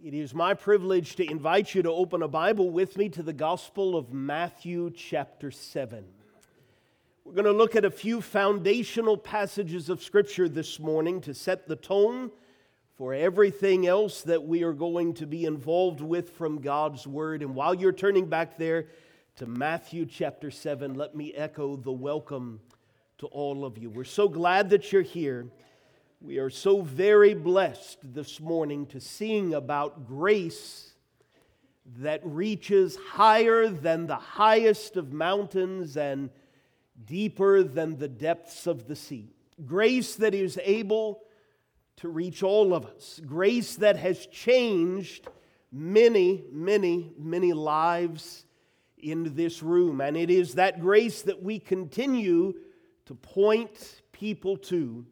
It is my privilege to invite you to open a Bible with me to the Gospel of Matthew, chapter 7. We're going to look at a few foundational passages of Scripture this morning to set the tone for everything else that we are going to be involved with from God's Word. And while you're turning back there to Matthew, chapter 7, let me echo the welcome to all of you. We're so glad that you're here. We are so very blessed this morning to sing about grace that reaches higher than the highest of mountains and deeper than the depths of the sea. Grace that is able to reach all of us. Grace that has changed many, many, many lives in this room. And it is that grace that we continue to point people to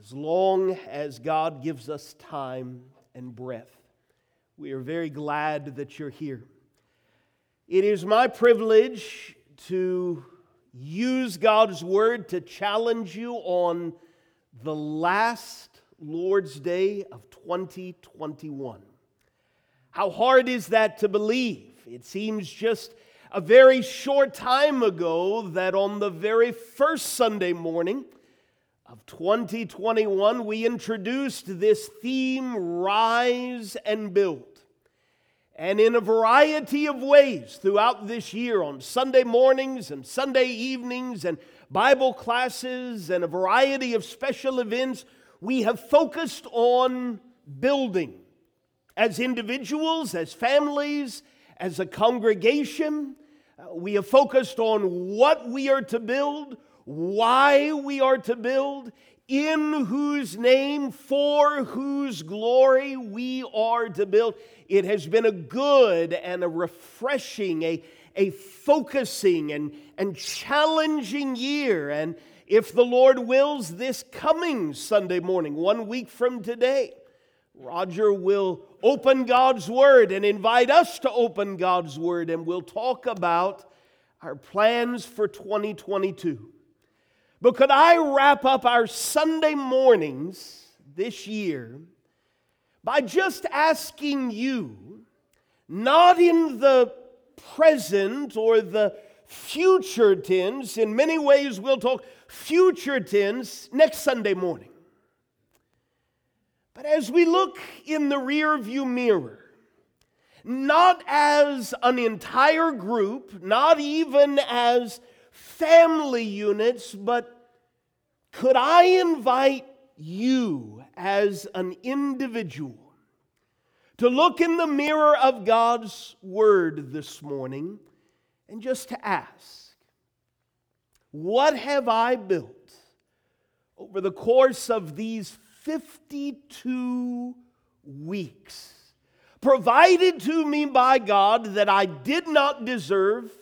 as long as God gives us time and breath. We are very glad that you're here. It is my privilege to use God's word to challenge you on the last Lord's Day of 2021. How hard is that to believe? It seems just a very short time ago that on the very first Sunday morning, of 2021, we introduced this theme, Rise and Build. And in a variety of ways throughout this year, on Sunday mornings and Sunday evenings, and Bible classes, and a variety of special events, we have focused on building as individuals, as families, as a congregation. Uh, we have focused on what we are to build why we are to build, in whose name, for whose glory we are to build. It has been a good and a refreshing, a, a focusing and, and challenging year. And if the Lord wills, this coming Sunday morning, one week from today, Roger will open God's Word and invite us to open God's Word, and we'll talk about our plans for 2022. But could I wrap up our Sunday mornings this year by just asking you, not in the present or the future tense, in many ways we'll talk future tense next Sunday morning. But as we look in the rear view mirror, not as an entire group, not even as family units, but could I invite you as an individual to look in the mirror of God's Word this morning and just to ask, what have I built over the course of these 52 weeks? Provided to me by God that I did not deserve,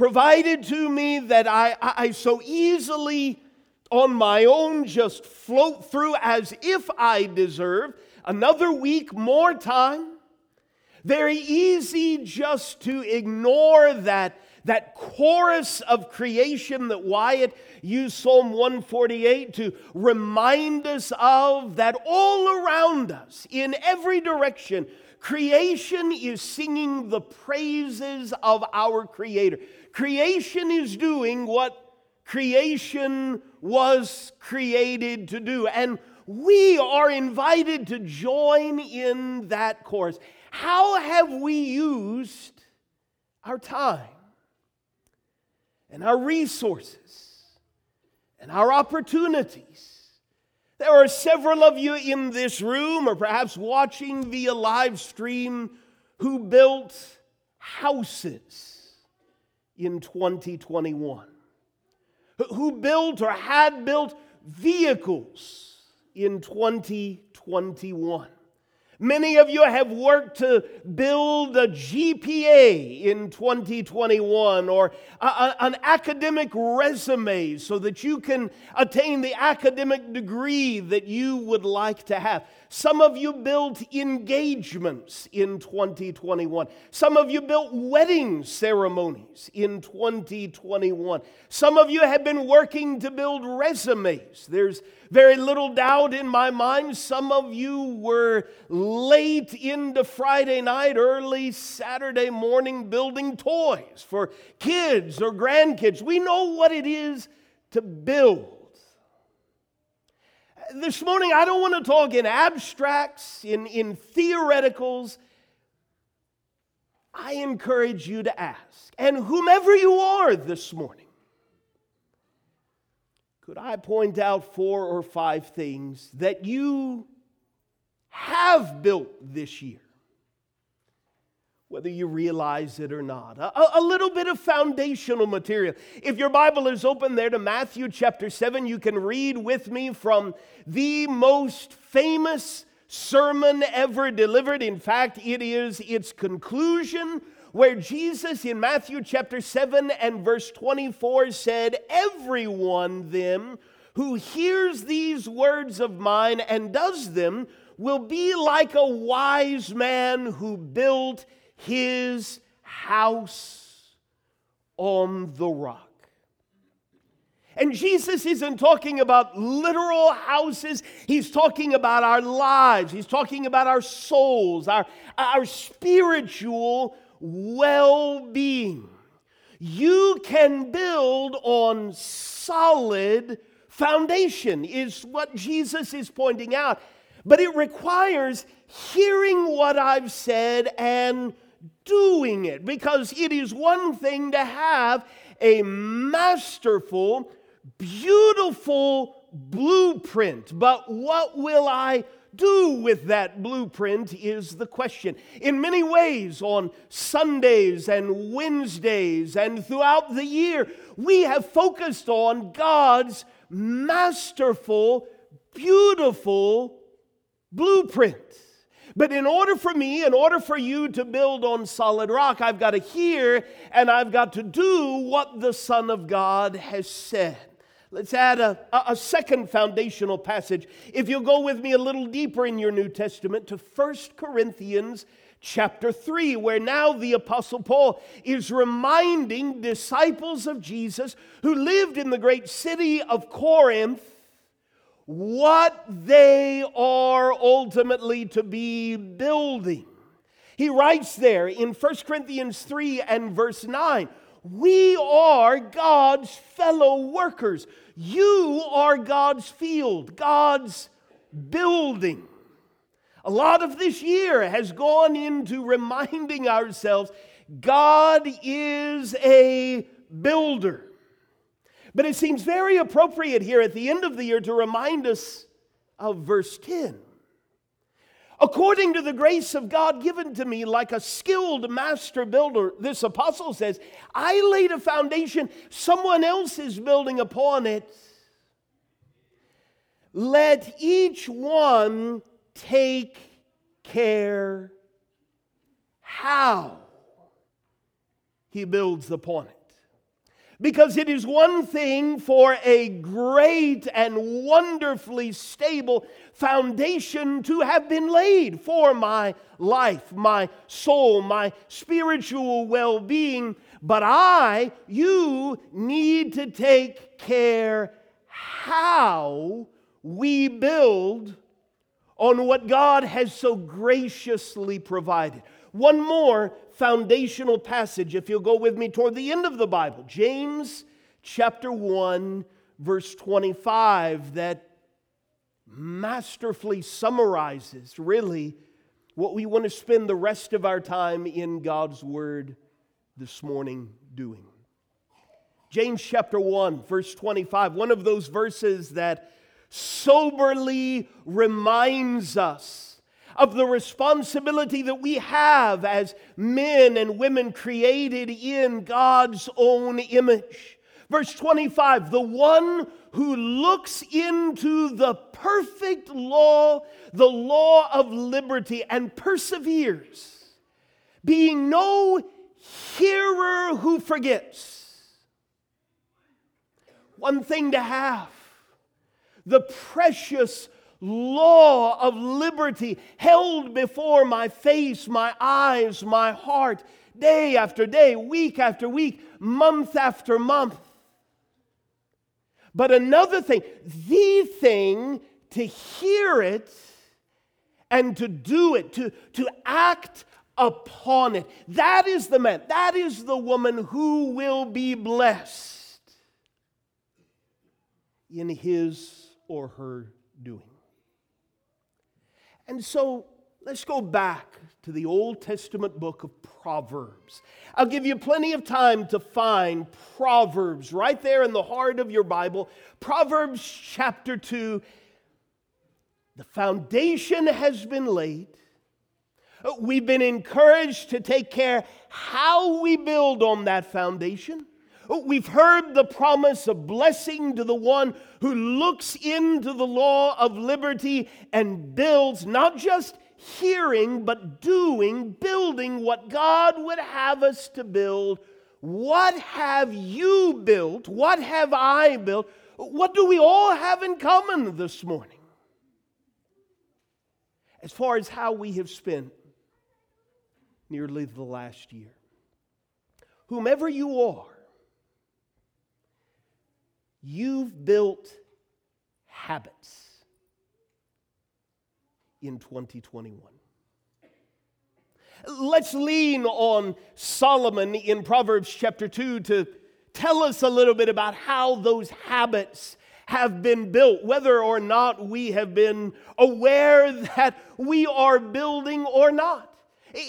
provided to me that I, I so easily on my own just float through as if I deserve another week more time. Very easy just to ignore that, that chorus of creation that Wyatt used Psalm 148 to remind us of, that all around us, in every direction, creation is singing the praises of our Creator. Creation is doing what creation was created to do. And we are invited to join in that course. How have we used our time and our resources and our opportunities? There are several of you in this room, or perhaps watching via live stream, who built houses in 2021, who built or had built vehicles in 2021. Many of you have worked to build a GPA in 2021 or a, a, an academic resume so that you can attain the academic degree that you would like to have. Some of you built engagements in 2021. Some of you built wedding ceremonies in 2021. Some of you have been working to build resumes. There's very little doubt in my mind, some of you were late into Friday night, early Saturday morning building toys for kids or grandkids. We know what it is to build. This morning, I don't want to talk in abstracts, in, in theoreticals. I encourage you to ask, and whomever you are this morning, could I point out four or five things that you have built this year? Whether you realize it or not. A, a, little bit of foundational material. If your Bible is open there to Matthew chapter 7, you can read with me from the most famous sermon ever delivered. In fact, it is its conclusion where Jesus in Matthew chapter 7 and verse 24 said, Everyone then who hears these words of mine and does them will be like a wise man who built his house on the rock. And Jesus isn't talking about literal houses. He's talking about our lives. He's talking about our souls, our, our spiritual well being. You can build on solid foundation, is what Jesus is pointing out. But it requires hearing what I've said and doing it because it is one thing to have a masterful, beautiful blueprint, but what will I do with that blueprint is the question. In many ways, on Sundays and Wednesdays and throughout the year, we have focused on God's masterful, beautiful blueprint. But in order for me, in order for you to build on solid rock, I've got to hear and I've got to do what the Son of God has said. Let's add a, a second foundational passage. If you'll go with me a little deeper in your New Testament to 1 Corinthians chapter 3, where now the Apostle Paul is reminding disciples of Jesus who lived in the great city of Corinth what they are ultimately to be building. He writes there in 1 Corinthians 3 and verse 9 we are God's fellow workers. You are God's field, God's building. A lot of this year has gone into reminding ourselves God is a builder. But it seems very appropriate here at the end of the year to remind us of verse 10 according to the grace of God given to me, like a skilled master builder, this apostle says, I laid a foundation, someone else is building upon it. Let each one take care how he builds upon it. Because it is one thing for a great and wonderfully stable foundation to have been laid for my life, my soul, my spiritual well being. But I, you, need to take care how we build on what God has so graciously provided. One more foundational passage, if you'll go with me toward the end of the Bible, James chapter 1, verse 25, that masterfully summarizes really what we want to spend the rest of our time in God's Word this morning doing. James chapter 1, verse 25, one of those verses that soberly reminds us of the responsibility that we have as men and women created in God's own image. Verse 25 the one who looks into the perfect law, the law of liberty, and perseveres, being no hearer who forgets. One thing to have the precious law of liberty held before my face, my eyes, my heart, day after day, week after week, month after month. But another thing, the thing to hear it and to do it, to, to act upon it. That is the man, that is the woman who will be blessed in his or her doing. And so let's go back to the Old Testament book of Proverbs. I'll give you plenty of time to find Proverbs right there in the heart of your Bible. Proverbs chapter 2. The foundation has been laid. We've been encouraged to take care how we build on that foundation. We've heard the promise of blessing to the one who looks into the law of liberty and builds not just hearing, but doing, building what God would have us to build. What have you built? What have I built? What do we all have in common this morning? As far as how we have spent nearly the last year. Whomever you are, you've built habits in 2021. Let's lean on Solomon in Proverbs chapter 2 to tell us a little bit about how those habits have been built, whether or not we have been aware that we are building or not.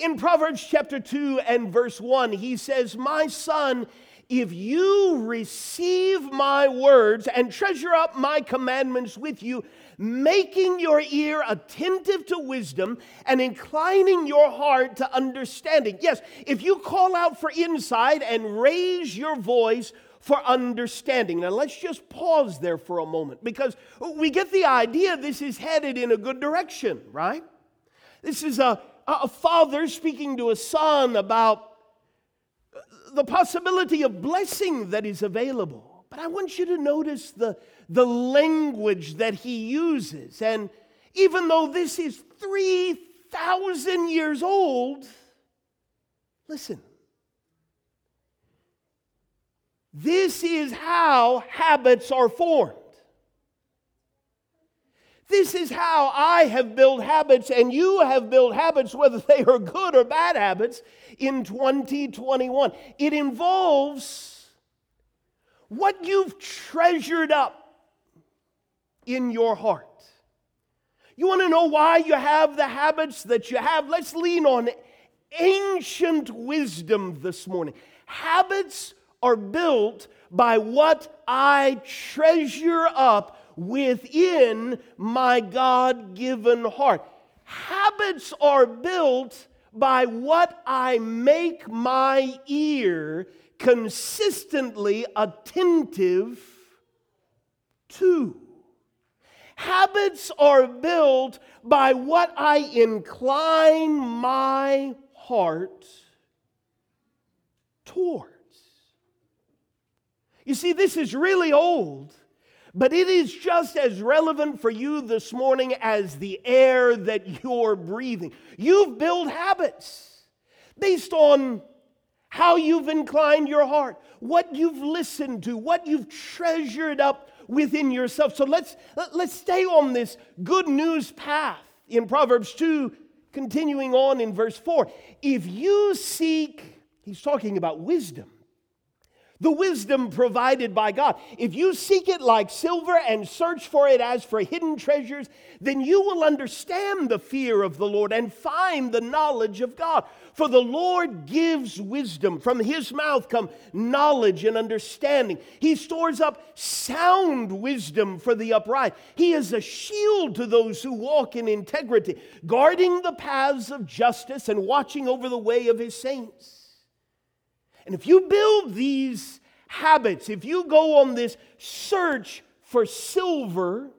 In Proverbs chapter 2 and verse 1, he says, My son, if you receive my words and treasure up my commandments with you, making your ear attentive to wisdom and inclining your heart to understanding. Yes, if you call out for insight and raise your voice for understanding. Now, let's just pause there for a moment because we get the idea this is headed in a good direction, right? This is a a father speaking to a son about the possibility of blessing that is available. But I want you to notice the, the language that he uses. And even though this is 3,000 years old, listen. This is how habits are formed. This is how I have built habits, and you have built habits, whether they are good or bad habits, in 2021. It involves what you've treasured up in your heart. You want to know why you have the habits that you have? Let's lean on ancient wisdom this morning. Habits are built by what I treasure up within my God given heart. Habits are built by what I make my ear consistently attentive to. Habits are built by what I incline my heart towards. You see, this is really old. But it is just as relevant for you this morning as the air that you're breathing. You've built habits based on how you've inclined your heart, what you've listened to, what you've treasured up within yourself. So let's let's stay on this good news path in Proverbs 2 continuing on in verse 4. If you seek he's talking about wisdom the wisdom provided by God. If you seek it like silver and search for it as for hidden treasures, then you will understand the fear of the Lord and find the knowledge of God. For the Lord gives wisdom. From his mouth come knowledge and understanding. He stores up sound wisdom for the upright. He is a shield to those who walk in integrity, guarding the paths of justice and watching over the way of his saints. And if you build these habits, if you go on this search for silver,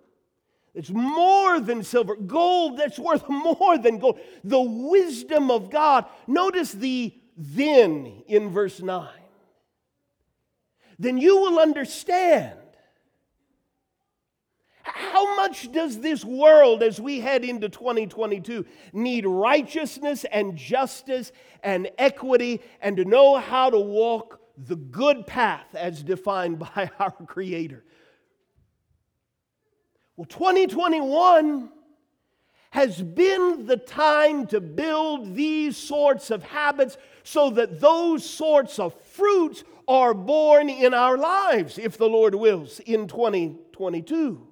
it's more than silver, gold that's worth more than gold, the wisdom of God. Notice the then in verse 9. Then you will understand how much does this world, as we head into 2022, need righteousness and justice and equity and to know how to walk the good path as defined by our Creator? Well, 2021 has been the time to build these sorts of habits so that those sorts of fruits are borne in our lives, if the Lord wills, in 2022.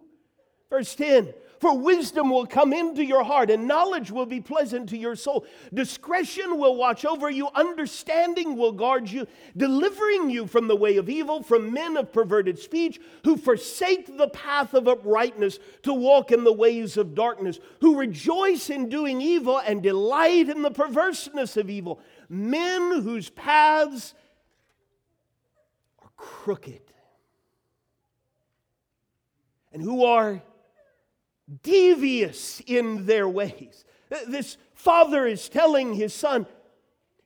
Verse 10 For wisdom will come into your heart, and knowledge will be pleasant to your soul. Discretion will watch over you, understanding will guard you, delivering you from the way of evil, from men of perverted speech, who forsake the path of uprightness to walk in the ways of darkness, who rejoice in doing evil and delight in the perverseness of evil. Men whose paths are crooked and who are devious in their ways. This father is telling his son,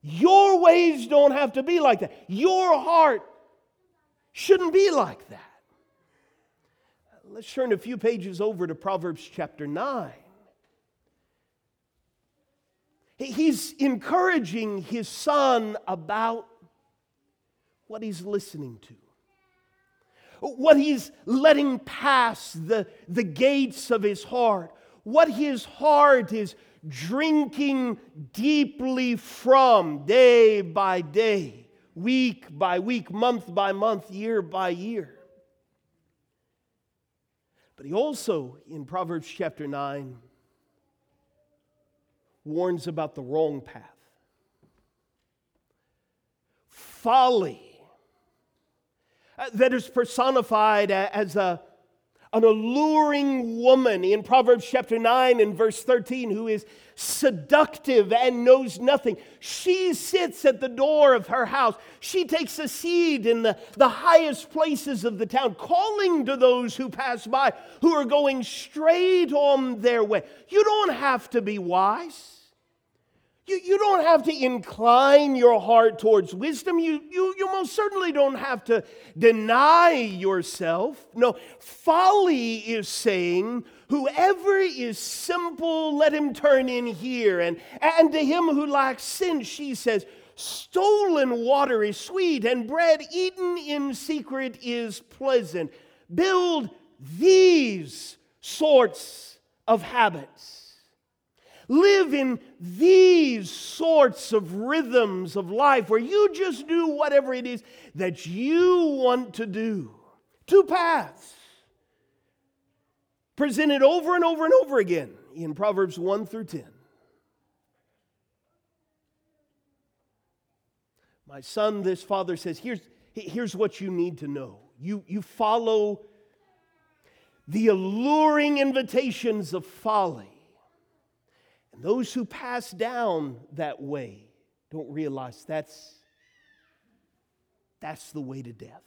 Your ways don't have to be like that. Your heart shouldn't be like that. Let's turn a few pages over to Proverbs chapter 9. He's encouraging his son about what he's listening to what he's letting pass the, the gates of his heart, what his heart is drinking deeply from day by day, week by week, month by month, year by year. But he also, in Proverbs chapter 9, warns about the wrong path. Folly Uh, that is personified uh, as a, an alluring woman in Proverbs chapter 9 and verse 13 who is seductive and knows nothing. She sits at the door of her house. She takes a seat in the, the highest places of the town, calling to those who pass by who are going straight on their way. You don't have to be wise. You, you don't have to incline your heart towards wisdom. You, you, you most certainly don't have to deny yourself. No, folly is saying, Whoever is simple, let him turn in here. And, and to him who lacks sin, she says, Stolen water is sweet, and bread eaten in secret is pleasant. Build these sorts of habits. Live in these sorts of rhythms of life where you just do whatever it is that you want to do. Two paths presented over and over and over again in Proverbs 1 through 10. My son, this father says, here's, here's what you need to know. You, you follow the alluring invitations of folly and those who pass down that way don't realize that's, that's the way to death.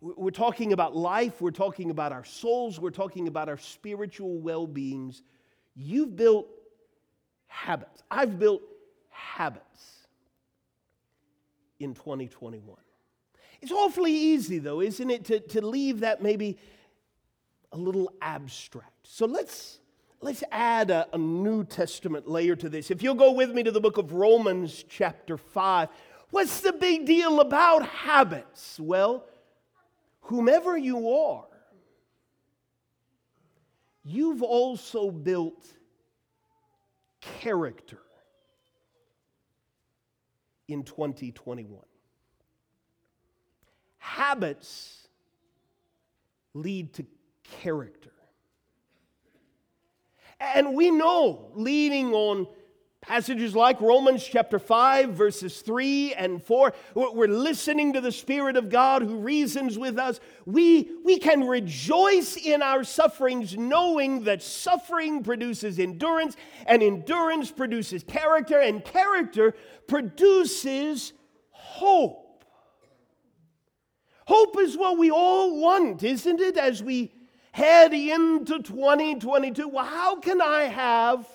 We're talking about life, we're talking about our souls, we're talking about our spiritual well beings. You've built habits. I've built habits in 2021. It's awfully easy, though, isn't it, to, to leave that maybe a little abstract. So let's let's add a, a, New Testament layer to this. If you'll go with me to the book of Romans, chapter 5, what's the big deal about habits? Well, whomever you are, you've also built character in 2021. Habits lead to character. And we know, leading on passages like Romans chapter 5, verses 3 and 4, we're listening to the Spirit of God who reasons with us. We, we can rejoice in our sufferings, knowing that suffering produces endurance, and endurance produces character, and character produces hope. Hope is what we all want, isn't it? As we head into 2022. Well, how can I have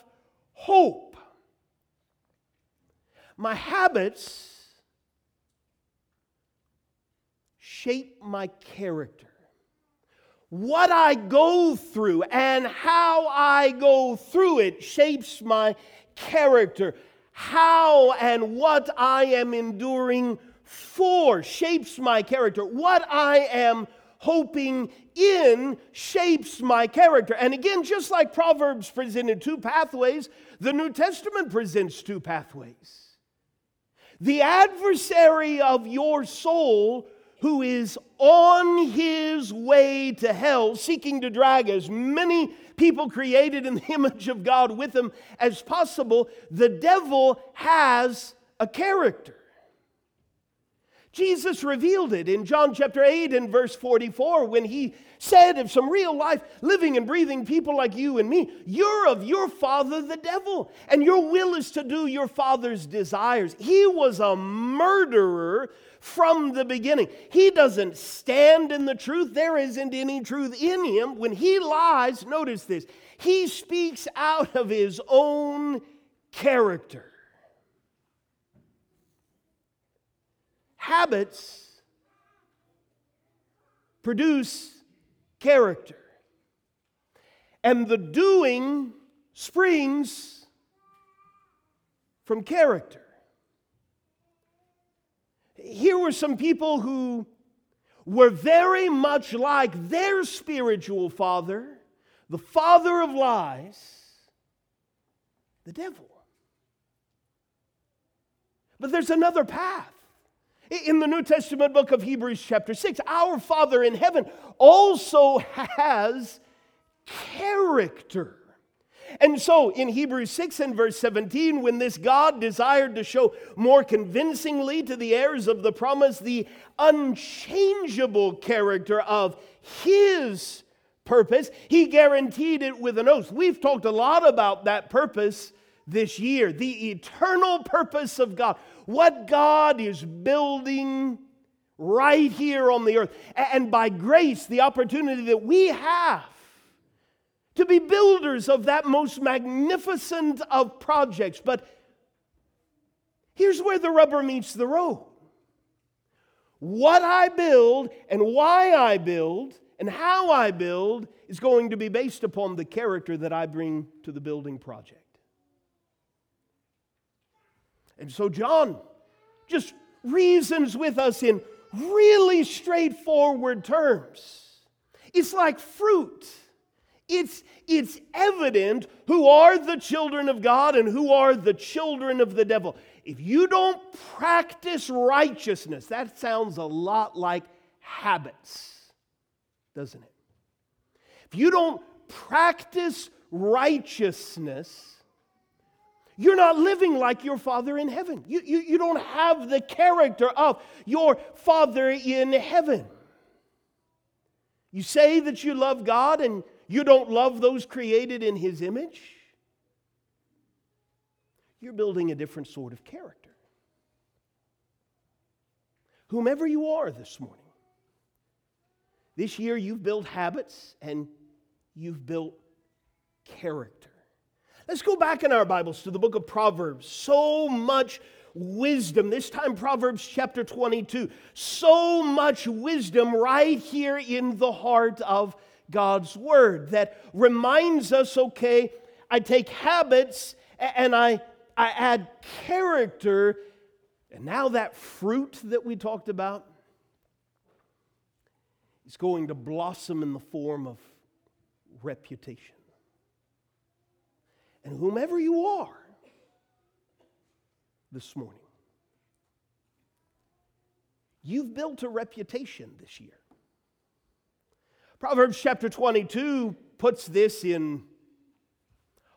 hope? My habits shape my character. What I go through and how I go through it shapes my character. How and what I am enduring for shapes my character. What I am hoping in shapes my character. And again, just like Proverbs presented two pathways, the New Testament presents two pathways. The adversary of your soul, who is on his way to hell, seeking to drag as many people created in the image of God with him as possible, the devil has a character. Jesus revealed it in John chapter 8 and verse 44 when he said of some real life, living and breathing people like you and me, you're of your father, the devil, and your will is to do your father's desires. He was a murderer from the beginning. He doesn't stand in the truth, there isn't any truth in him. When he lies, notice this, he speaks out of his own character. Habits produce character. And the doing springs from character. Here were some people who were very much like their spiritual father, the father of lies, the devil. But there's another path. In the New Testament book of Hebrews, chapter 6, our Father in heaven also has character. And so in Hebrews 6 and verse 17, when this God desired to show more convincingly to the heirs of the promise the unchangeable character of his purpose, he guaranteed it with an oath. We've talked a lot about that purpose this year the eternal purpose of God what God is building right here on the earth. And by grace, the opportunity that we have to be builders of that most magnificent of projects. But here's where the rubber meets the road. What I build and why I build and how I build is going to be based upon the character that I bring to the building project. And so John just reasons with us in really straightforward terms. It's like fruit. It's, it's evident who are the children of God and who are the children of the devil. If you don't practice righteousness, that sounds a lot like habits, doesn't it? If you don't practice righteousness, you're not living like your Father in heaven. You, you, you don't have the character of your Father in heaven. You say that you love God and you don't love those created in His image. You're building a different sort of character. Whomever you are this morning, this year you've built habits and you've built character. Let's go back in our Bibles to the book of Proverbs. So much wisdom, this time Proverbs chapter 22. So much wisdom right here in the heart of God's Word that reminds us okay, I take habits and I, I add character, and now that fruit that we talked about is going to blossom in the form of reputation and whomever you are this morning. You've built a reputation this year. Proverbs chapter 22 puts this in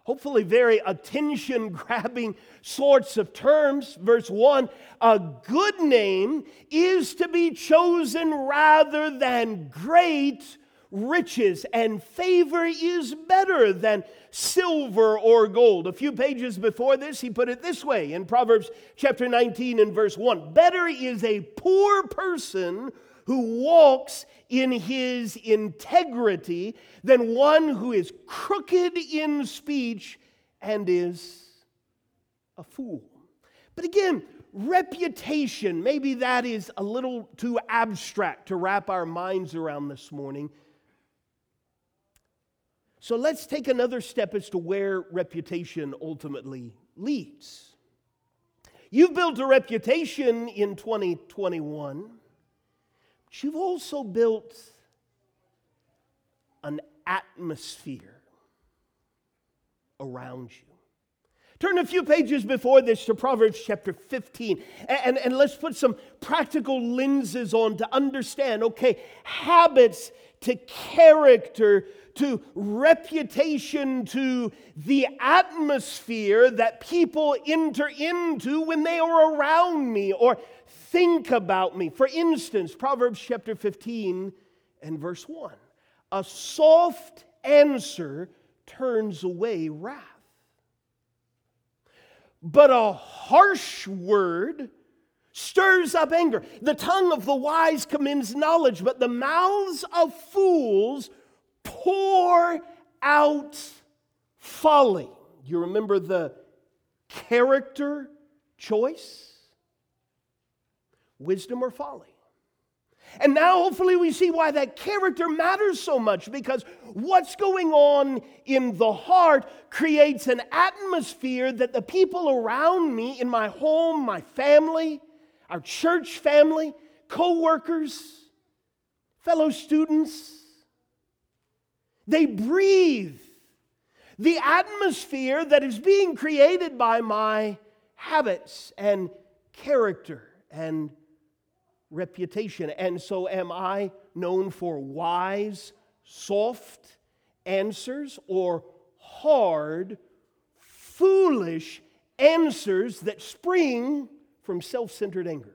hopefully very attention grabbing sorts of terms. Verse 1 A good name is to be chosen rather than great riches, and favor is better than silver or gold. A few pages before this, he put it this way in Proverbs chapter 19 and verse 1 Better is a poor person who walks in his integrity than one who is crooked in speech and is a fool. But again, reputation, maybe that is a little too abstract to wrap our minds around this morning. So let's take another step as to where reputation ultimately leads. You've built a reputation in 2021, but you've also built an atmosphere around you. Turn a few pages before this to Proverbs chapter 15, and, and, and, let's put some practical lenses on to understand okay, habits to character to reputation to the atmosphere that people enter into when they are around me or think about me. For instance, Proverbs chapter 15 and verse 1 a soft answer turns away wrath but a harsh word stirs up anger. The tongue of the wise commends knowledge, but the mouths of fools pour out folly. You remember the character choice? Wisdom or folly? And now, hopefully, we see why that character matters so much because what's going on in the heart creates an atmosphere that the people around me, in my home, my family, our church family, co workers, fellow students, they breathe the atmosphere that is being created by my habits and character and reputation. And so, am I known for wise, soft answers or hard, foolish answers that spring from self centered anger?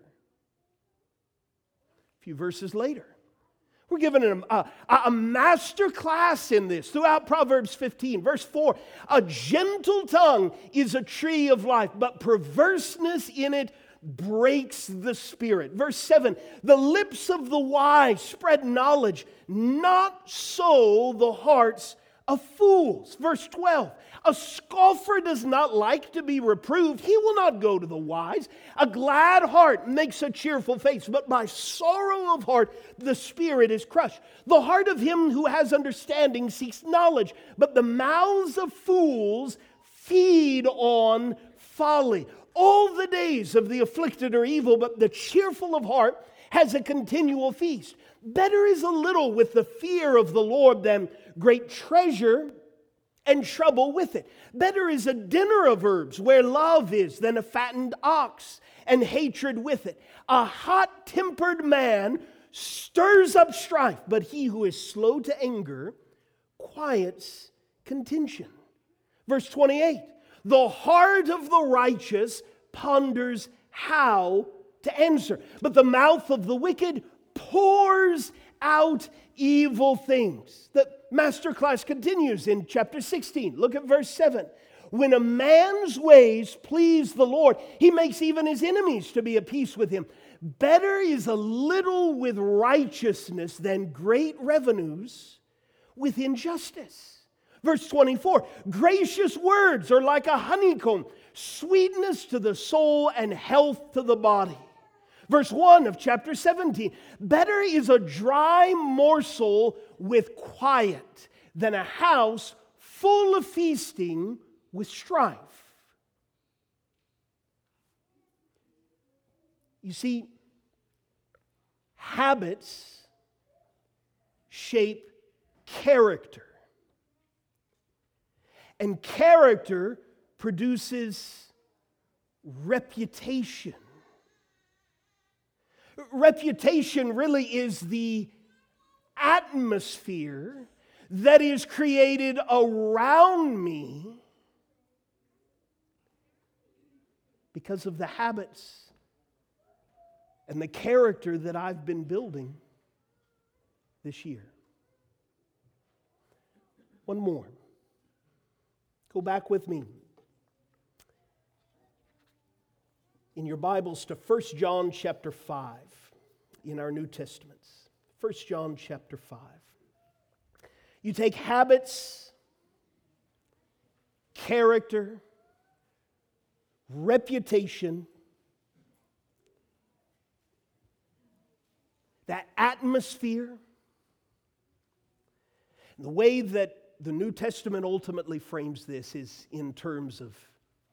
A few verses later, we're given a, a, a, master class in this throughout Proverbs 15. Verse 4 A gentle tongue is a tree of life, but perverseness in it breaks the spirit. Verse 7 The lips of the wise spread knowledge, not so the hearts of fools. Verse 12 A scoffer does not like to be reproved, he will not go to the wise. A glad heart makes a cheerful face, but by sorrow of heart the spirit is crushed. The heart of him who has understanding seeks knowledge, but the mouths of fools feed on folly. All the days of the afflicted are evil, but the cheerful of heart has a continual feast. Better is a little with the fear of the Lord than great treasure and trouble with it. Better is a dinner of herbs where love is than a fattened ox and hatred with it. A hot tempered man stirs up strife, but he who is slow to anger quiets contention. Verse 28 the heart of the righteous ponders how to answer, but the mouth of the wicked pours out evil things. The masterclass continues in chapter 16. Look at verse 7. When a man's ways please the Lord, he makes even his enemies to be at peace with him. Better is a little with righteousness than great revenues with injustice. Verse 24 gracious words are like a honeycomb, sweetness to the soul and health to the body. Verse 1 of chapter 17 better is a dry morsel with quiet than a house full of feasting with strife. You see, habits shape character. And character produces reputation. Reputation really is the atmosphere that is created around me because of the habits and the character that I've been building this year. One more. Go back with me in your Bibles to 1 John chapter 5 in our New Testaments. 1 John chapter 5. You take habits, character, reputation, that atmosphere, the way that the New Testament ultimately frames this is in terms of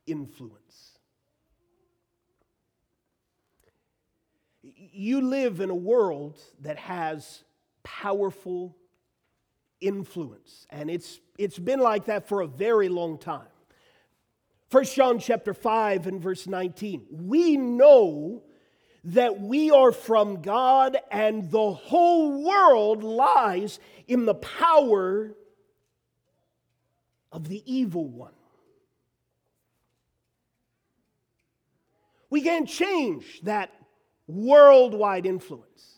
influence. You live in a world that has powerful influence. And it's, it's been like that for a very long time. 1 John chapter 5 and verse 19. We know that we are from God and the whole world lies in the power of the evil one. We can't change that worldwide influence.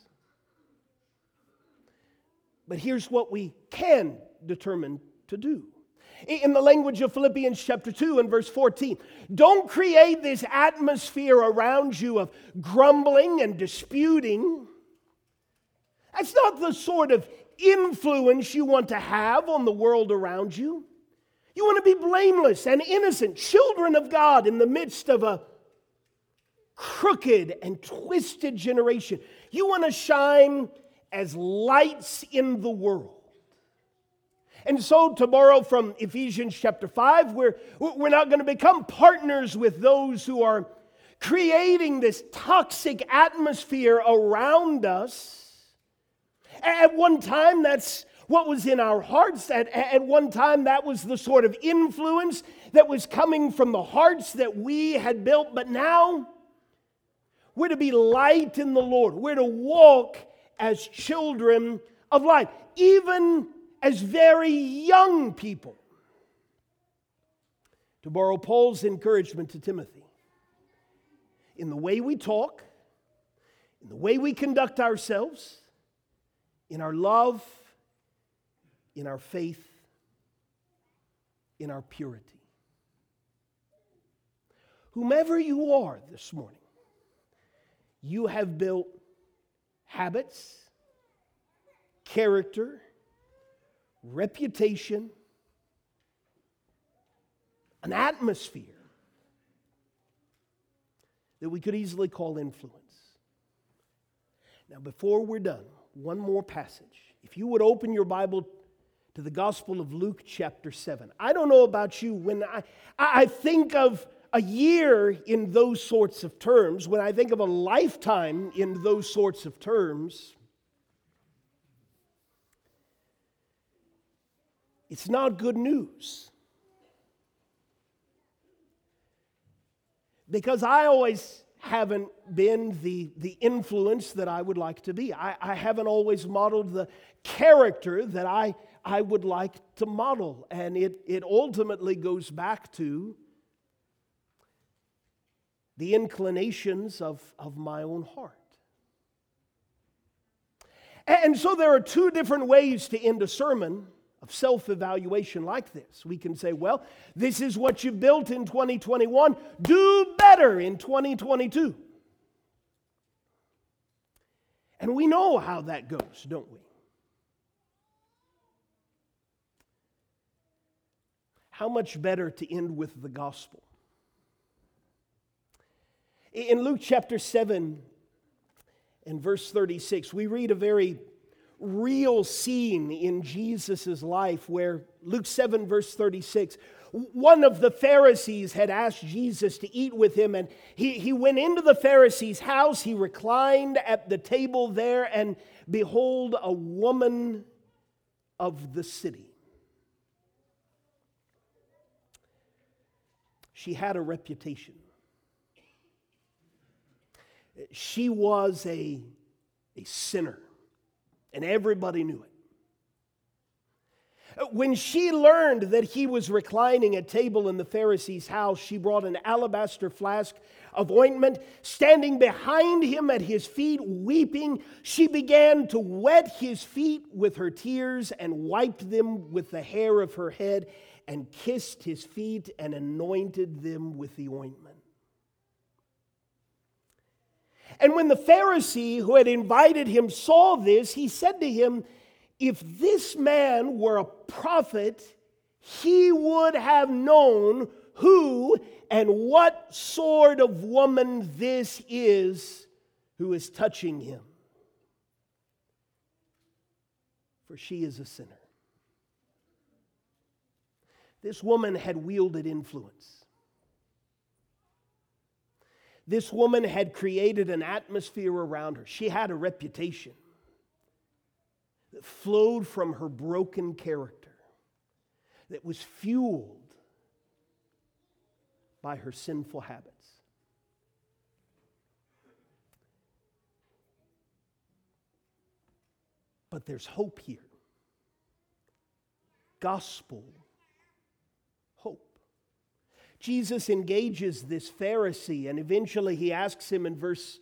But here's what we can determine to do. In the language of Philippians chapter 2 and verse 14, don't create this atmosphere around you of grumbling and disputing. That's not the sort of influence you want to have on the world around you. You want to be blameless and innocent, children of God in the midst of a crooked and twisted generation. You want to shine as lights in the world. And so, tomorrow from Ephesians chapter 5, we're, we're not going to become partners with those who are creating this toxic atmosphere around us. At one time, that's what was in our hearts. At, at one time, that was the sort of influence that was coming from the hearts that we had built. But now, we're to be light in the Lord. We're to walk as children of light, even as very young people. To borrow Paul's encouragement to Timothy, in the way we talk, in the way we conduct ourselves, in our love, in our faith, in our purity. Whomever you are this morning, you have built habits, character, reputation, an atmosphere that we could easily call influence. Now, before we're done, one more passage. If you would open your Bible to the Gospel of Luke, chapter 7. I don't know about you, when I, I think of a year in those sorts of terms, when I think of a lifetime in those sorts of terms, it's not good news. Because I always haven't been the, the influence that I would like to be. I, I haven't always modeled the character that I, I would like to model. And it, it ultimately goes back to the inclinations of, of my own heart. And so there are two different ways to end a sermon of self evaluation like this. We can say, well, this is what you built in 2021, do better in 2022. And we know how that goes, don't we? How much better to end with the gospel? In Luke chapter 7 and verse 36, we read a very real scene in Jesus' life where Luke 7, verse 36, one of the Pharisees had asked Jesus to eat with him, and he, he went into the Pharisee's house. He reclined at the table there, and behold, a woman of the city. She had a reputation she was a, a sinner, and everybody knew it. When she learned that he was reclining at table in the Pharisee's house, she brought an alabaster flask of ointment. Standing behind him at his feet, weeping, she began to wet his feet with her tears and wiped them with the hair of her head and kissed his feet and anointed them with the ointment. And when the Pharisee who had invited him saw this, he said to him, If this man were a prophet, he would have known who and what sort of woman this is who is touching him. For she is a sinner. This woman had wielded influence. This woman had created an atmosphere around her. She had a reputation. that flowed from her broken character, that was fueled by her sinful habits. But there's hope here. Gospel. Jesus engages this Pharisee, and eventually he asks him in verse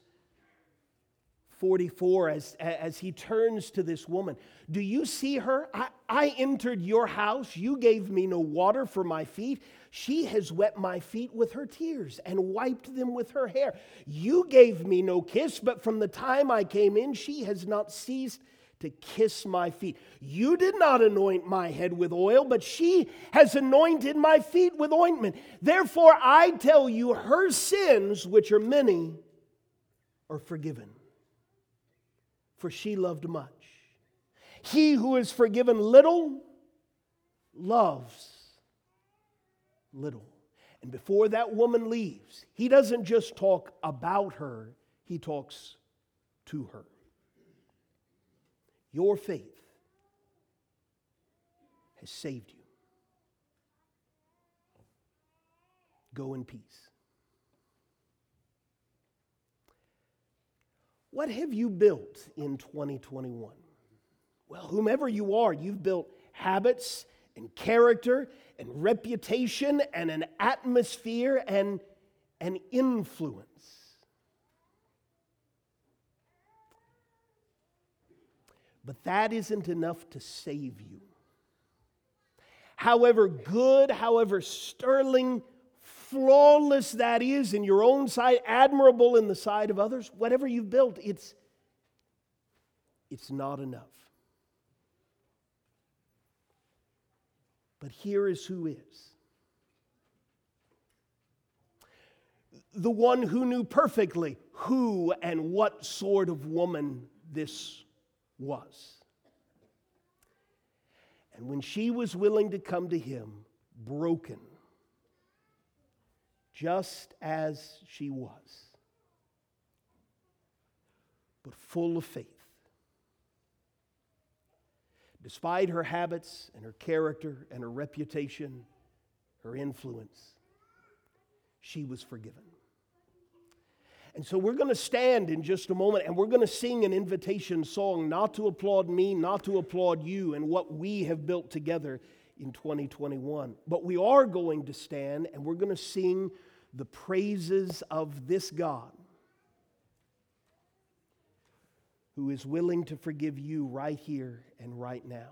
44 as, as he turns to this woman Do you see her? I, I entered your house. You gave me no water for my feet. She has wet my feet with her tears and wiped them with her hair. You gave me no kiss, but from the time I came in, she has not ceased to kiss my feet. You did not anoint my head with oil, but she has anointed my feet with ointment. Therefore, I tell you, her sins, which are many, are forgiven. For she loved much. He who is forgiven little loves little. And before that woman leaves, he doesn't just talk about her, he talks to her. Your faith has saved you. Go in peace. What have you built in 2021? Well, whomever you are, you've built habits and character and reputation and an atmosphere and an influence. But that isn't enough to save you. However good, however sterling, flawless that is in your own sight, admirable in the sight of others, whatever you've built, it's, it's not enough. But here is who is the one who knew perfectly who and what sort of woman this was. And when she was willing to come to him, broken, just as she was, but full of faith, despite her habits and her character and her reputation, her influence, she was forgiven. And so we're going to stand in just a moment and we're going to sing an invitation song, not to applaud me, not to applaud you and what we have built together in 2021. But we are going to stand and we're going to sing the praises of this God who is willing to forgive you right here and right now.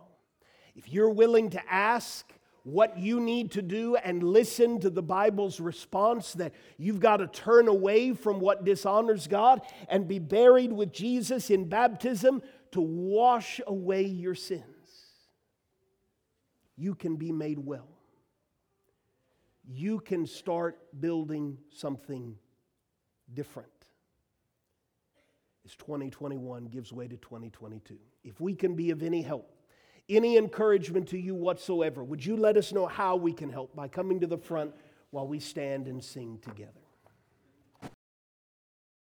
If you're willing to ask, what you need to do and listen to the Bible's response that you've got to turn away from what dishonors God and be buried with Jesus in baptism to wash away your sins. You can be made well. You can start building something different as 2021 gives way to 2022. If we can be of any help, any encouragement to you whatsoever, would you let us know how we can help by coming to the front while we stand and sing together?